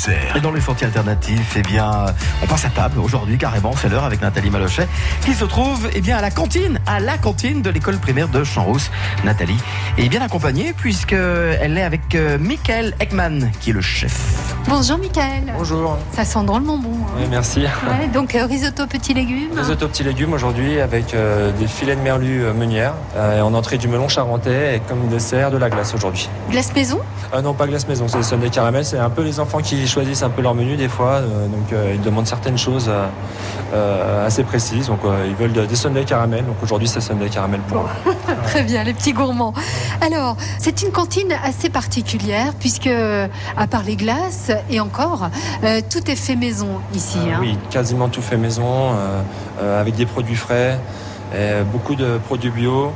Isère. Et dans les sorties alternatives, eh bien, on passe à table aujourd'hui carrément, c'est l'heure avec Nathalie Malochet, qui se trouve eh bien, à la cantine, à la cantine de l'école primaire de Champs-Rousse. Nathalie est bien accompagnée puisqu'elle est avec euh, Michael Ekman, qui est le chef. Bonjour Michael. Bonjour. Ça sent drôlement bon. hein. Oui, merci. Ouais, donc euh, risotto petits légumes. Risotto petits légumes aujourd'hui avec euh, des filets de merlu euh, meunière euh, et en entrée du melon charentais et comme dessert de la glace aujourd'hui. Glace maison? Non, pas glace maison, c'est des sundae caramel. C'est un peu les enfants qui choisissent un peu leur menu des fois. euh, donc euh, ils demandent certaines choses euh, assez précises. Donc ils veulent de- des sundae caramel. Donc aujourd'hui c'est sundae caramel pour eux. Très bien, les petits gourmands. Alors, c'est une cantine assez particulière puisque, à part les glaces et encore, tout est fait maison ici. Hein. Oui, quasiment tout fait maison avec des produits frais et beaucoup de produits bio.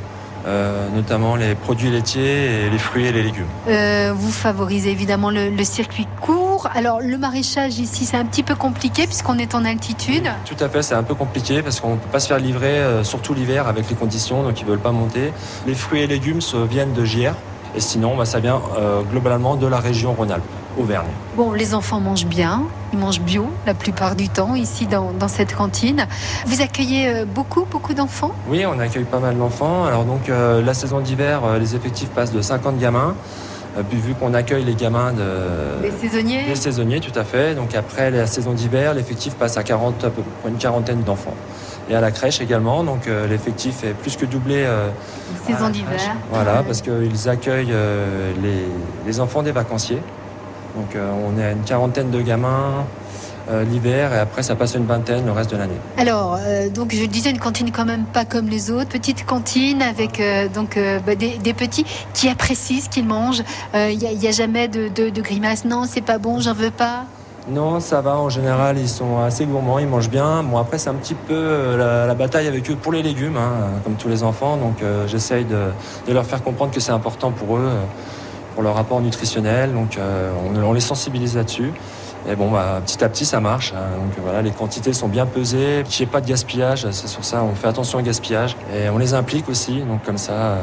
euh, notamment les produits laitiers et les fruits et les légumes. Euh, vous favorisez évidemment le, le circuit court. Alors, le maraîchage ici, c'est un petit peu compliqué puisqu'on est en altitude. Tout à fait, c'est un peu compliqué parce qu'on ne peut pas se faire livrer, euh, surtout l'hiver avec les conditions, donc ils ne veulent pas monter. Les fruits et légumes viennent de JR et sinon bah, ça vient euh, globalement de la région Rhône-Alpes, Auvergne. Bon, les enfants mangent bien, ils mangent bio la plupart du temps ici dans, dans cette cantine. Vous accueillez euh, beaucoup, beaucoup d'enfants? Oui, on accueille pas mal d'enfants. Alors donc euh, la saison d'hiver, les effectifs passent de 50 gamins. Euh, puis vu qu'on accueille les gamins de... Les saisonniers Les saisonniers, tout à fait. Donc après la saison d'hiver, l'effectif passe à 40, à peu près une quarantaine d'enfants. Et à la crèche également, donc euh, l'effectif est plus que doublé euh, Saison d'hiver. Voilà, parce qu'ils accueillent les, les enfants des vacanciers. Donc on est à une quarantaine de gamins euh, l'hiver et après ça passe une vingtaine le reste de l'année. Alors, euh, donc je disais une cantine quand même pas comme les autres, petite cantine avec euh, donc bah, des, des petits qui apprécient ce qu'ils mangent. Il n'y a, y a jamais de, de, de grimace. Non, c'est pas bon, j'en veux pas. Non, ça va. En général, ils sont assez gourmands, ils mangent bien. Bon, après, c'est un petit peu la, la bataille avec eux pour les légumes, hein, comme tous les enfants. Donc, j'essaye de, de leur faire comprendre que c'est important pour eux, pour leur rapport nutritionnel. Donc, on, on les sensibilise là-dessus. Et bon, bah, petit à petit, ça marche. hein. Donc voilà, les quantités sont bien pesées, qu'il n'y ait pas de gaspillage. C'est sur ça, on fait attention au gaspillage. Et on les implique aussi. Donc comme ça, euh,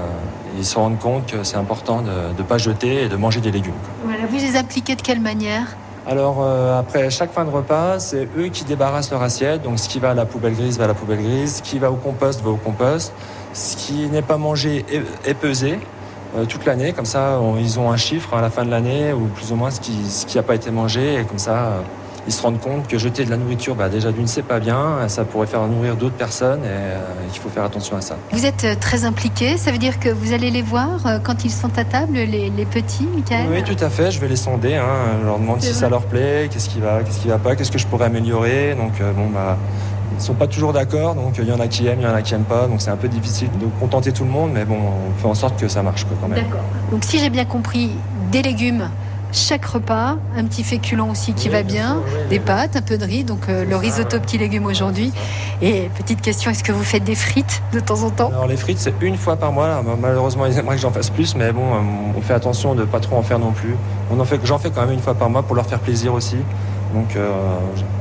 ils se rendent compte que c'est important de ne pas jeter et de manger des légumes. quoi. Voilà, vous les impliquez de quelle manière? Alors euh, après chaque fin de repas, c'est eux qui débarrassent leur assiette. Donc ce qui va à la poubelle grise va à la poubelle grise, ce qui va au compost va au compost. Ce qui n'est pas mangé est, pesé toute l'année. Comme ça, on- ils ont un chiffre à la fin de l'année ou plus ou moins ce qui n'a pas été mangé. Et comme ça, euh, ils se rendent compte que jeter de la nourriture, bah, déjà d'une, c'est pas bien. Ça pourrait faire nourrir d'autres personnes et euh, qu'il faut faire attention à ça. Vous êtes euh, très impliqué, ça veut dire que vous allez les voir euh, quand ils sont à table, les, les petits, Michael Oui, tout à fait. Je vais les sonder. hein. Je leur demande si vrai. ça leur plaît, qu'est-ce qui va, qu'est-ce qui va pas, qu'est-ce que je pourrais améliorer. Donc, euh, bon, bah, ils sont pas toujours d'accord. Donc, il y en a qui aiment, il y en a qui aiment pas. Donc, c'est un peu difficile de contenter tout le monde, mais bon, on fait en sorte que ça marche quoi, quand même. D'accord. Donc si j'ai bien compris, des légumes chaque repas, un petit féculent aussi qui Oui, va bien bien, sûr, oui, des oui. pâtes, un peu de riz, donc euh, le ça, risotto ouais. petits légumes aujourd'hui. Et petite question, est-ce que vous faites des frites de temps en temps? Alors, les frites, c'est une fois par mois. là. Malheureusement, ils aimeraient que j'en fasse plus, mais bon, euh, on fait attention de pas trop en faire non plus. On en fait, j'en fais quand même une fois par mois pour leur faire plaisir aussi. Donc, euh,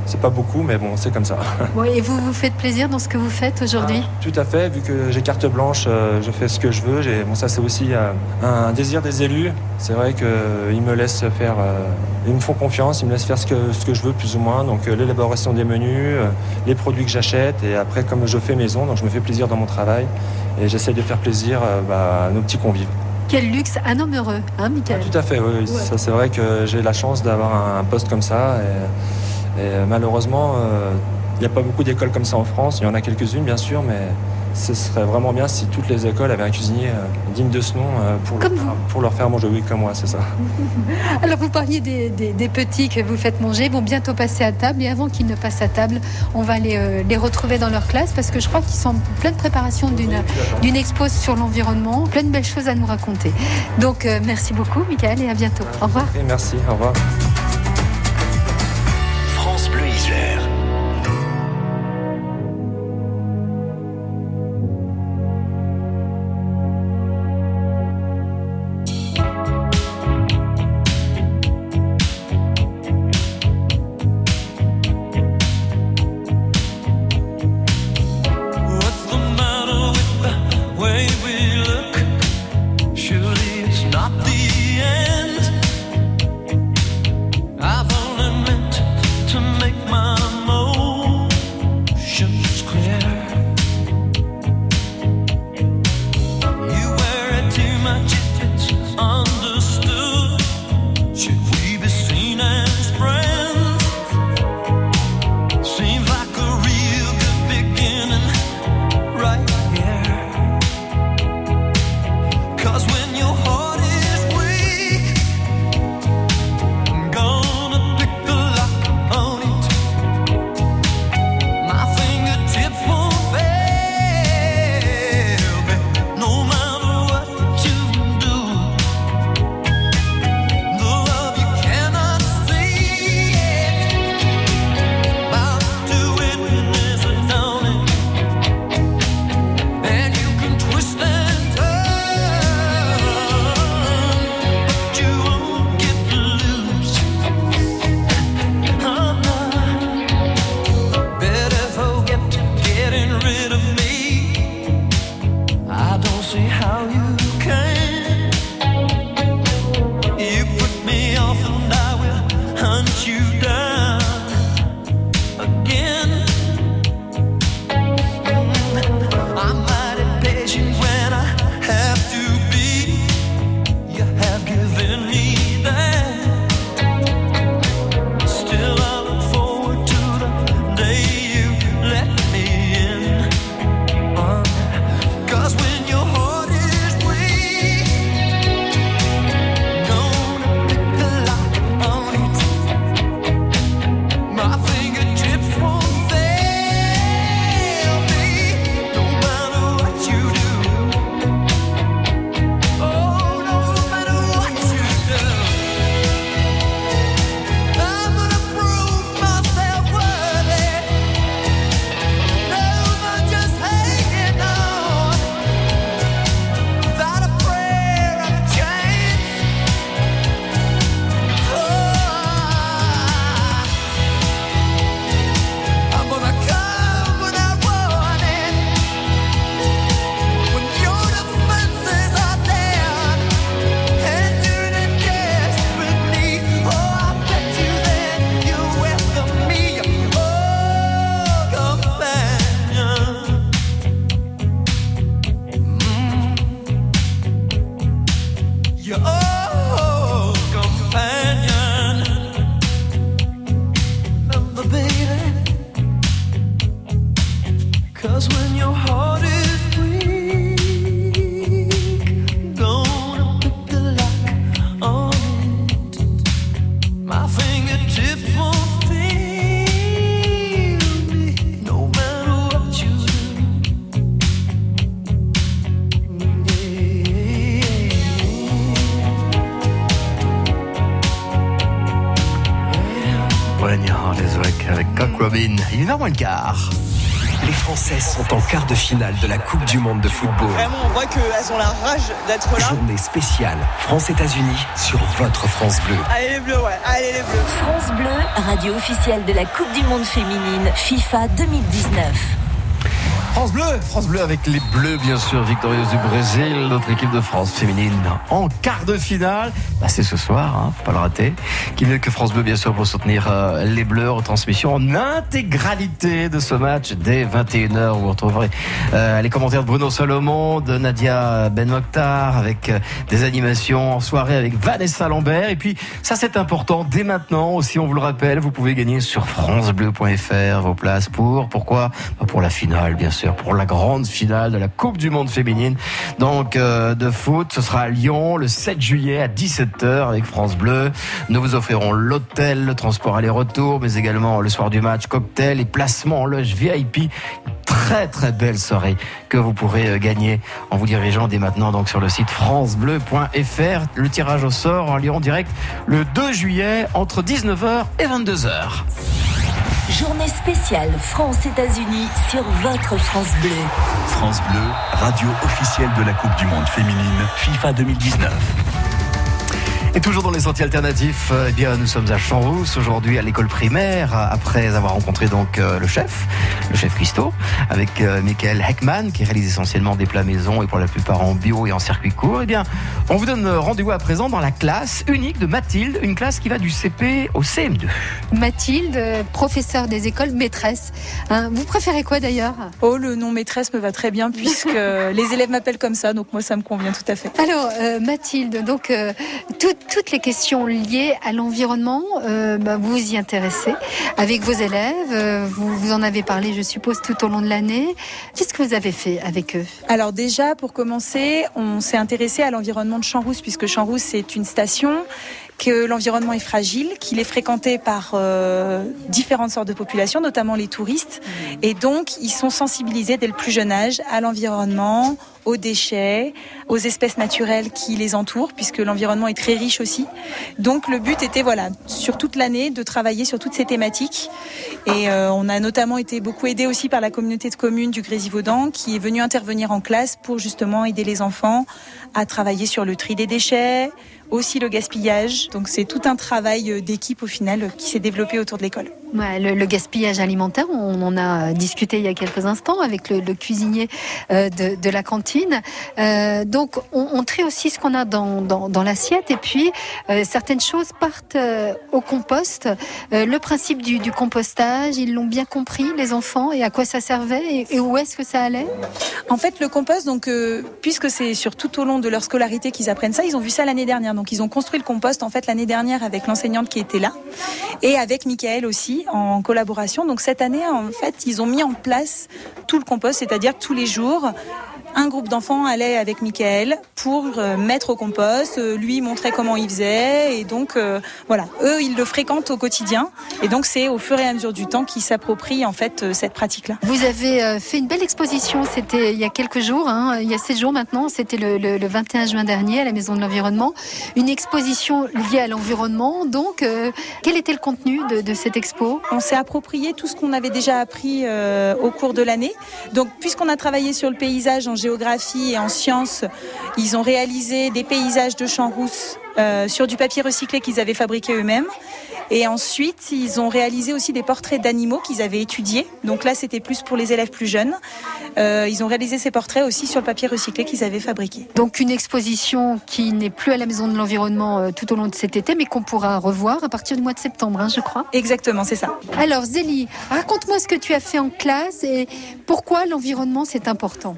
c'est pas beaucoup, mais bon, c'est comme ça. Bon, Et vous vous faites plaisir dans ce que vous faites aujourd'hui? Tout à fait, vu que j'ai carte blanche, euh, je fais ce que je veux. Bon, ça, c'est aussi euh, un désir des élus. C'est vrai qu'ils me laissent faire, ils me font confiance, ils me laissent faire ce que, ce que je veux, plus ou moins. Donc, l'élaboration des menus, les produits que j'achète. Et après, comme je fais maison, donc je me fais plaisir dans mon travail. Et j'essaie de faire plaisir bah, à nos petits convives. Quel luxe, un homme heureux, hein Michael Tout à fait, oui. Ça, c'est vrai que j'ai la chance d'avoir un, poste comme ça. Et, et malheureusement, euh, il n'y a pas beaucoup d'écoles comme ça en France. Il y en a quelques-unes, bien sûr, mais ce serait vraiment bien si toutes les écoles avaient un cuisinier euh, digne de ce nom euh, pour, Comme leur, vous. pour leur faire manger. Oui, comme moi, c'est ça. Alors vous parliez des, des- des petits que vous faites manger, ils vont bientôt passer à table et avant qu'ils ne passent à table, on va les, euh, les retrouver dans leur classe parce que je crois qu'ils sont en pleine préparation d'une d'une expo sur l'environnement, plein de belles choses à nous raconter. Donc euh, merci beaucoup Michael et à bientôt. Au revoir. Et merci, au revoir. When Your Heart Is Wreck avec Cock Robin. Il est 1 moins le quart. Les Françaises sont en quart de finale de la Coupe du Monde de football. Vraiment, on voit qu'elles ont la rage d'être là. Journée spéciale France-États-Unis sur votre France Bleu. Allez les bleus, ouais, allez les bleus. France Bleu, radio officielle de la Coupe du Monde féminine FIFA 2019. France Bleu, France Bleu avec les Bleus bien sûr, victorieuse du Brésil, notre équipe de France féminine en quart de finale. Bah, c'est ce soir, hein, faut pas le rater. Qui mieux que France Bleu bien sûr pour soutenir euh, les Bleus en transmission en intégralité de ce match dès 21h. Vous retrouverez euh, les commentaires de Bruno Salomon, de Nadia Ben Mokhtar avec euh, des animations en soirée avec Vanessa Lambert. Et puis ça c'est important, dès maintenant aussi on vous le rappelle, vous pouvez gagner sur francebleu.fr vos places pour, pourquoi? Bah, Pour la finale bien sûr, pour la grande finale de la Coupe du Monde féminine. Donc euh, de foot, ce sera à Lyon le 7 juillet à 17h avec France Bleu. Nous vous offrirons l'hôtel, le transport aller-retour, mais également le soir du match, cocktail et placement en loge VIP. Très très belle soirée que vous pourrez euh, gagner en vous dirigeant dès maintenant donc sur le site francebleu.fr. Le tirage au sort en Lyon direct le 2 juillet entre 19h et 22h. Journée spéciale France-États-Unis sur votre France Bleu. France Bleu, radio officielle de la Coupe du Monde féminine FIFA 2019. Et toujours dans les sentiers alternatifs, euh, eh bien, nous sommes à Champs-Rousse aujourd'hui à l'école primaire, après avoir rencontré donc euh, le chef, le chef Christo, avec euh, Michael Heckman, qui réalise essentiellement des plats maison et pour la plupart en bio et en circuit court. Eh bien, on vous donne rendez-vous à présent dans la classe unique de Mathilde, une classe qui va du CP au CM2. Mathilde, professeure des écoles, maîtresse. Hein, vous préférez quoi d'ailleurs? Oh, le nom maîtresse me va très bien puisque les élèves m'appellent comme ça, donc moi ça me convient tout à fait. Alors, euh, Mathilde, donc euh, tout- toutes les questions liées à l'environnement, euh, bah, vous vous y intéressez avec vos élèves. euh, vous, vous en avez parlé, je suppose, tout au long de l'année. Qu'est-ce que vous avez fait avec eux? Alors déjà, pour commencer, on s'est intéressé à l'environnement de Champs-Rousse puisque Champs-Rousse c'est une station que l'environnement est fragile, qu'il est fréquenté par euh, différentes sortes de populations, notamment les touristes. Et donc, ils sont sensibilisés dès le plus jeune âge à l'environnement, aux déchets, aux espèces naturelles qui les entourent, puisque l'environnement est très riche aussi. Donc, le but était, voilà, sur toute l'année, de travailler sur toutes ces thématiques. Et euh, on a notamment été beaucoup aidé aussi par la communauté de communes du Grésivaudan, qui est venue intervenir en classe pour justement aider les enfants à travailler sur le tri des déchets, aussi le gaspillage. Donc c'est tout un travail euh, d'équipe au final qui s'est développé autour de l'école. Le, gaspillage alimentaire, on en a discuté il y a quelques instants avec le, cuisinier euh, de, la cantine. Euh, donc, on, on trie aussi ce qu'on a dans, l'assiette et puis euh, certaines choses partent euh, au compost. Euh, le principe du, compostage, ils l'ont bien compris, les enfants, et à quoi ça servait et, où est-ce que ça allait? En fait, le compost, donc, euh, puisque c'est sur tout au long de leur scolarité qu'ils apprennent ça, ils ont vu ça l'année dernière. Donc, ils ont construit le compost en fait l'année dernière avec l'enseignante qui était là et avec Michael aussi en collaboration. Donc, cette année, en fait, ils ont mis en place tout le compost, c'est-à-dire tous les jours. Un groupe d'enfants allait avec Michael pour euh, mettre au compost, euh, lui montrer comment il faisait et donc euh, voilà, eux ils le fréquentent au quotidien et donc c'est au fur et à mesure du temps qu'ils s'approprient en fait cette pratique-là. Vous avez fait une belle exposition, c'était il y a quelques jours, hein, il y a sept jours maintenant, c'était le, le- le 21 juin dernier à la Maison de l'Environnement. Une exposition liée à l'environnement. Donc, euh, quel était le contenu de, de cette expo? On s'est approprié tout ce qu'on avait déjà appris euh, au cours de l'année. Donc, puisqu'on a travaillé sur le paysage en géographie et en sciences, ils ont réalisé des paysages de champs rousses euh, sur du papier recyclé qu'ils avaient fabriqué eux-mêmes. Et ensuite, ils ont réalisé aussi des portraits d'animaux qu'ils avaient étudiés. Donc là, c'était plus pour les élèves plus jeunes. Euh, ils ont réalisé ces portraits aussi sur le papier recyclé qu'ils avaient fabriqué. Donc, une exposition qui n'est plus à la Maison de l'Environnement euh, tout au long de cet été, mais qu'on pourra revoir à partir du mois de septembre, hein, je crois. Exactement, c'est ça. Alors, Zélie, raconte-moi ce que tu as fait en classe et pourquoi l'environnement c'est important.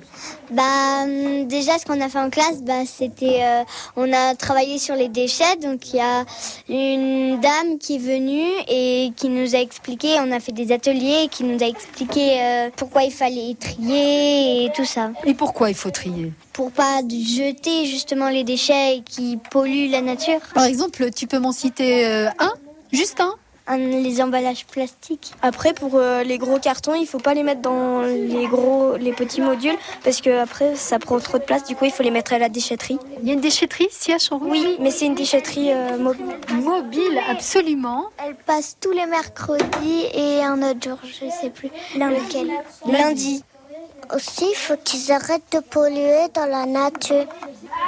Bah hum, déjà ce qu'on a fait en classe, bah c'était euh, on a travaillé sur les déchets. Donc il y a une dame qui et qui nous a expliqué. On a fait des ateliers qui nous a expliqué euh, pourquoi il fallait trier et tout ça Et pourquoi il faut trier? Pour pas jeter justement les déchets qui polluent la nature. Par exemple, tu peux m'en citer euh, un, juste un? Un- les emballages plastiques. Après, pour euh, les gros cartons, il faut pas les mettre dans les gros, les petits modules parce que après, ça prend trop de place. Du coup, il faut les mettre à la déchetterie. Il y a une déchetterie ici à Champs-Rouge Oui, mais c'est une déchetterie euh, mobile. Mobile, absolument. Elle passe tous les mercredis et un autre jour, je sais plus lequel. Lundi. Aussi, il faut qu'ils arrêtent de polluer dans la nature.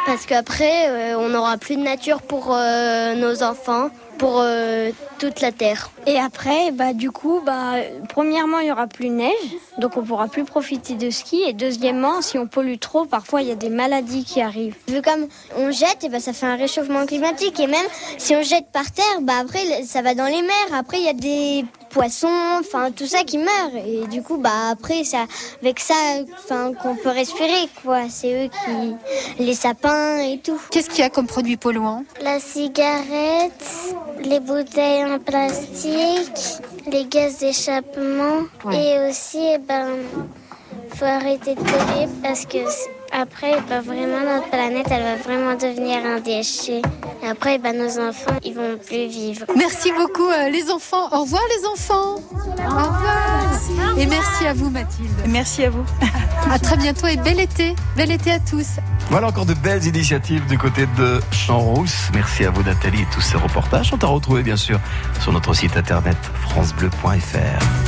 Parce qu'après, euh, on n'aura plus de nature pour euh, nos enfants, pour euh, toute la terre. Et après, bah, du coup, bah, premièrement, il y aura plus de neige, donc on pourra plus profiter de ski. Et deuxièmement, si on pollue trop, parfois il y a des maladies qui arrivent. Vu comme on jette, et ben ça fait un réchauffement climatique. Et même si on jette par terre, bah après ça va dans les mers. Après il y a des poissons, enfin tout ça qui meurt. Et du coup, bah après ça, avec ça, enfin qu'on peut respirer quoi. C'est eux qui, les sapins et tout. Qu'est-ce qu'il y a comme produit polluant? La cigarette, les bouteilles en plastique, les gaz d'échappement et aussi, eh ben, faut arrêter de polluer parce que après, eh ben, vraiment notre planète, elle va vraiment devenir un déchet. Et après, eh ben, nos enfants, ils vont plus vivre. Merci beaucoup euh, les enfants. Au revoir les enfants. Au revoir. Et merci à vous Mathilde. Merci à vous. À très bientôt et bel été. Bel été à tous. Voilà encore de belles initiatives du côté de Champs-Rousse. Merci à vous Nathalie et tous ces reportages sont à retrouver bien sûr sur notre site internet francebleu.fr.